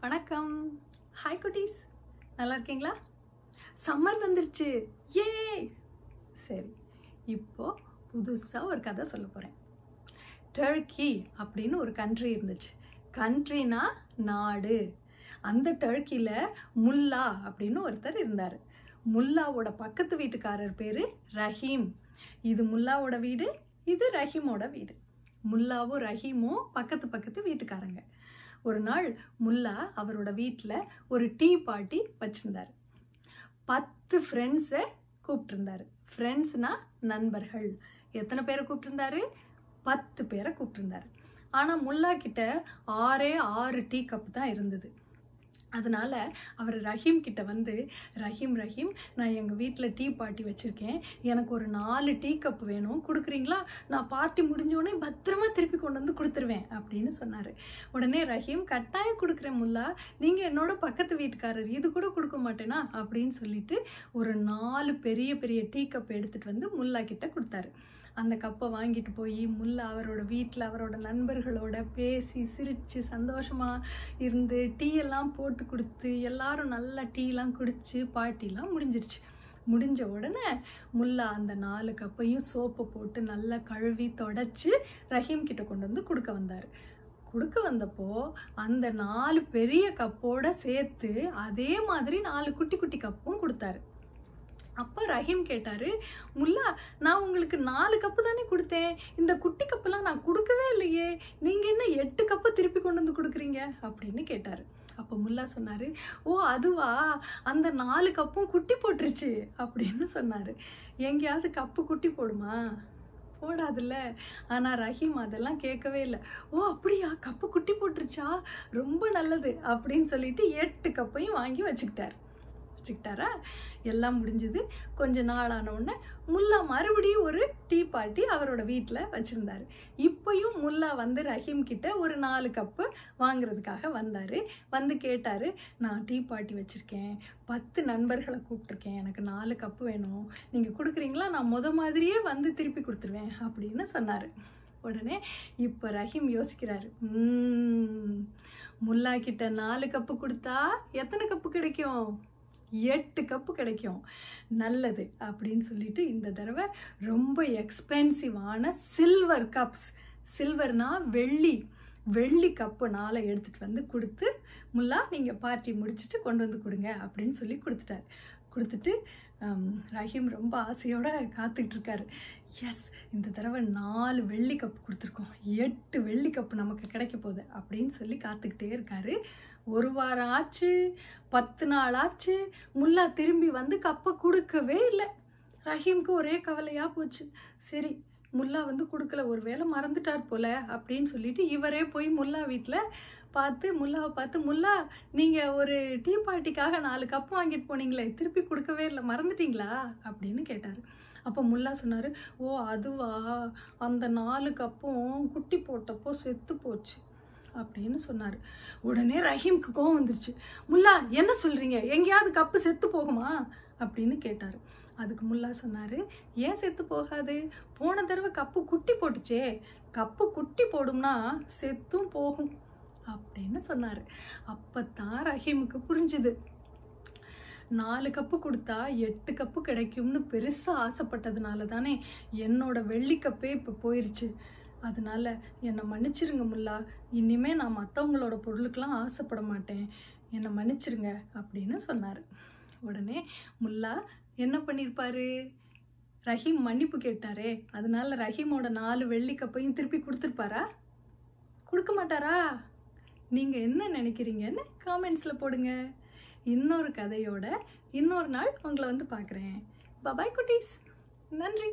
வணக்கம். ஹாய் குட்டீஸ் நல்லா இருக்கீங்களா சம்மர் வந்துருச்சு. ஏ சரி இப்போ புதுசாக ஒரு கதை சொல்ல போகிறேன் டர்க்கி அப்படின்னு ஒரு கண்ட்ரி இருந்துச்சு. கண்ட்ரினா நாடு. அந்த டர்க்கியில் முல்லா அப்படின்னு ஒருத்தர் இருந்தார். முல்லாவோட பக்கத்து வீட்டுக்காரர் பேர் ரஹீம். இது முல்லாவோட வீடு இது ரஹீமோட வீடு. முல்லாவும் ரஹீமும் பக்கத்து பக்கத்து வீட்டுக்காரங்க. ஒரு நாள் முல்லா அவரோட வீட்டில் ஒரு டீ பார்ட்டி வச்சுருந்தார். பத்து ஃப்ரெண்ட்ஸை கூப்பிட்டுருந்தார். ஃப்ரெண்ட்ஸ்னால் நண்பர்கள். எத்தனை பேரை கூப்பிட்டுருந்தாரு? பத்து பேரை கூப்பிட்டுருந்தார். ஆனால் முல்லா கிட்ட ஆறே ஆறு டீ கப் தான் இருந்தது. அதனால் அவர் ரஹீம் கிட்ட வந்து ரஹீம் ரஹீம் நான் எங்கள் வீட்டில் டீ பார்ட்டி வச்சுருக்கேன். எனக்கு ஒரு நாலு டீ கப் வேணும். கொடுக்குறீங்களா? நான் பார்ட்டி முடிஞ்சோடனே பத்திரமா திருப்பி கொண்டு வந்து கொடுத்துருவேன் அப்படின்னு சொன்னார். உடனே ரஹீம் கட்டாயம் கொடுக்குறேன் முல்லா. நீங்கள் என்னோட பக்கத்து வீட்டுக்காரர். இது கூட கொடுக்க மாட்டேனா? அப்படின்னு சொல்லிட்டு ஒரு நாலு பெரிய பெரிய டீ கப் எடுத்துகிட்டு வந்து முல்லா கிட்ட கொடுத்தாரு. அந்த கப்பை வாங்கிட்டு போய் முல்லை அவரோட வீட்டில் அவரோட நண்பர்களோட பேசி சிரித்து சந்தோஷமாக இருந்து டீ எல்லாம் போட்டு கொடுத்து எல்லாரும் நல்லா டீலாம் குடித்து பாட்டிலாம் முடிஞ்சிருச்சு. முடிஞ்ச உடனே முல்லா அந்த நாலு கப்பையும் சோப்பை போட்டு நல்லா கழுவி தொடச்சி ரஹீம் கிட்ட கொண்டு வந்து கொடுக்க வந்தார். கொடுக்க வந்தப்போ அந்த நாலு பெரிய கப்போட சேர்த்து அதே மாதிரி நாலு குட்டி குட்டி கப்பும் கொடுத்தாரு. அப்போ ரஹீம் கேட்டாரு முல்லா நான் உங்களுக்கு நாலு கப்பு தானே கொடுத்தேன். இந்த குட்டி கப்பெல்லாம் நான் கொடுக்கவே இல்லையே. நீங்கள் என்ன எட்டு கப்பை திருப்பி கொண்டு வந்து கொடுக்குறீங்க? அப்படின்னு கேட்டார். அப்போ முல்லா சொன்னார் ஓ அதுவா? அந்த நாலு கப்பும் குட்டி போட்டுருச்சு. அப்படின்னு சொன்னார். எங்கேயாவது கப்பு குட்டி போடுமா? போடாதுல்ல. ஆனால் ரஹீம் அதெல்லாம் கேட்கவே இல்லை. ஓ அப்படியா? கப்பு குட்டி போட்டுருச்சா? ரொம்ப நல்லது. அப்படின்னு சொல்லிட்டு எட்டு கப்பையும் வாங்கி வச்சுக்கிட்டார். வச்சுக்கிட்டாரா? எல்லாம் முடிஞ்சது. கொஞ்ச நாள் ஆன உடனே முல்லா மறுபடியும் ஒரு டீ பார்ட்டி அவரோட வீட்டில் வச்சுருந்தார். இப்போயும் முல்லா வந்து ரஹீம் கிட்ட ஒரு நாலு கப்பு வாங்குறதுக்காக வந்தார். வந்து கேட்டார் நான் டீ பார்ட்டி வச்சுருக்கேன். பத்து நண்பர்களை கூப்பிட்ருக்கேன் எனக்கு நாலு கப்பு வேணும். நீங்கள் கொடுக்குறீங்களா? நான் முத மாதிரியே வந்து திருப்பி கொடுத்துருவேன். அப்படின்னு சொன்னார். உடனே இப்போ ரஹீம் யோசிக்கிறாரு முல்லா கிட்ட நாலு கப்பு கொடுத்தா எத்தனை கப்பு கிடைக்கும்? எட்டு கப்பு கிடைக்கும். நல்லது அப்படின்னு சொல்லிட்டு இந்த தடவை ரொம்ப எக்ஸ்பென்சிவான சில்வர் கப்ஸ் சில்வர்னா வெள்ளி. வெள்ளி கப்பு நாளை எடுத்துகிட்டு வந்து கொடுத்து முல்லா நீங்கள் பார்ட்டி முடிச்சுட்டு கொண்டு வந்து கொடுங்க அப்படின்னு சொல்லி கொடுத்துட்டார். கொடுத்துட்டு ரஹீம் ரொம்ப ஆசையோடு காத்துக்கிட்டு இருக்காரு. எஸ் இந்த தடவை நாலு வெள்ளி கப்பு கொடுத்துருக்கோம். எட்டு வெள்ளி கப்பு நமக்கு கிடைக்க போகுது அப்படின்னு சொல்லி காத்துக்கிட்டே இருக்காரு ஒரு வாரம் ஆச்சு பத்து நாள் ஆச்சு முல்லா திரும்பி வந்து கப்பை கொடுக்கவே இல்லை. ரஹீம்க்கு ஒரே கவலையாக போச்சு. சரி முல்லா வந்து கொடுக்கல ஒரு வேளை மறந்துட்டார் போல அப்படின்னு சொல்லிட்டு இவரே போய் முல்லா வீட்டில் பார்த்து முல்லாவை பார்த்து முல்லா நீங்கள் ஒரு டீ பார்ட்டிக்காக நாலு கப் வாங்கிட்டு போனீங்களே திருப்பி கொடுக்கவே இல்லை மறந்துட்டீங்களா? அப்படின்னு கேட்டார். அப்போ முல்லா சொன்னார் ஓ அதுவா? அந்த நாலு கப்பும் குட்டி போட்டப்போ செத்து போச்சு. அப்படின்னு சொன்னார். உடனே ரஹீம்க்கு கோவம் வந்துருச்சு. முல்லா என்ன சொல்கிறீங்க எங்கேயாவது கப்பு செத்து போகுமா? அப்படின்னு கேட்டார். அதுக்கு முல்லா சொன்னார் ஏன் செத்து போகாது? போன தடவை கப்பு குட்டி போட்டுச்சே. கப்பு குட்டி போடும்னா செத்தும் போகும். அப்படின்னு சொன்னார். அப்போ தான் ரஹீமுக்கு புரிஞ்சுது. நாலு கப்பு கொடுத்தா எட்டு கப்பு கிடைக்கும்னு பெருசாக ஆசைப்பட்டதுனால தானே என்னோட வெள்ளி கப்பே இப்போ போயிருச்சு. அதனால என்னை மன்னிச்சிருங்க முல்லா. இனிமே நான் மற்றவங்களோட பொருளுக்கெல்லாம் ஆசைப்பட மாட்டேன். என்னை மன்னிச்சிருங்க அப்படின்னு சொன்னார். உடனே முல்லா என்ன பண்ணியிருப்பாரு ரஹீம் மன்னிப்பு கேட்டாரே. அதனால ரஹீமோட நாலு வெள்ளி கப்பையும் திருப்பி கொடுத்துருப்பாரா? கொடுக்க மாட்டாரா? நீங்கள் என்ன நினைக்கிறீங்கன்னு காமெண்ட்ஸில் போடுங்க. இன்னொரு கதையோட இன்னொரு நாள் உங்களை வந்து பார்க்குறேன். பபாய் குட்டீஸ். நன்றி.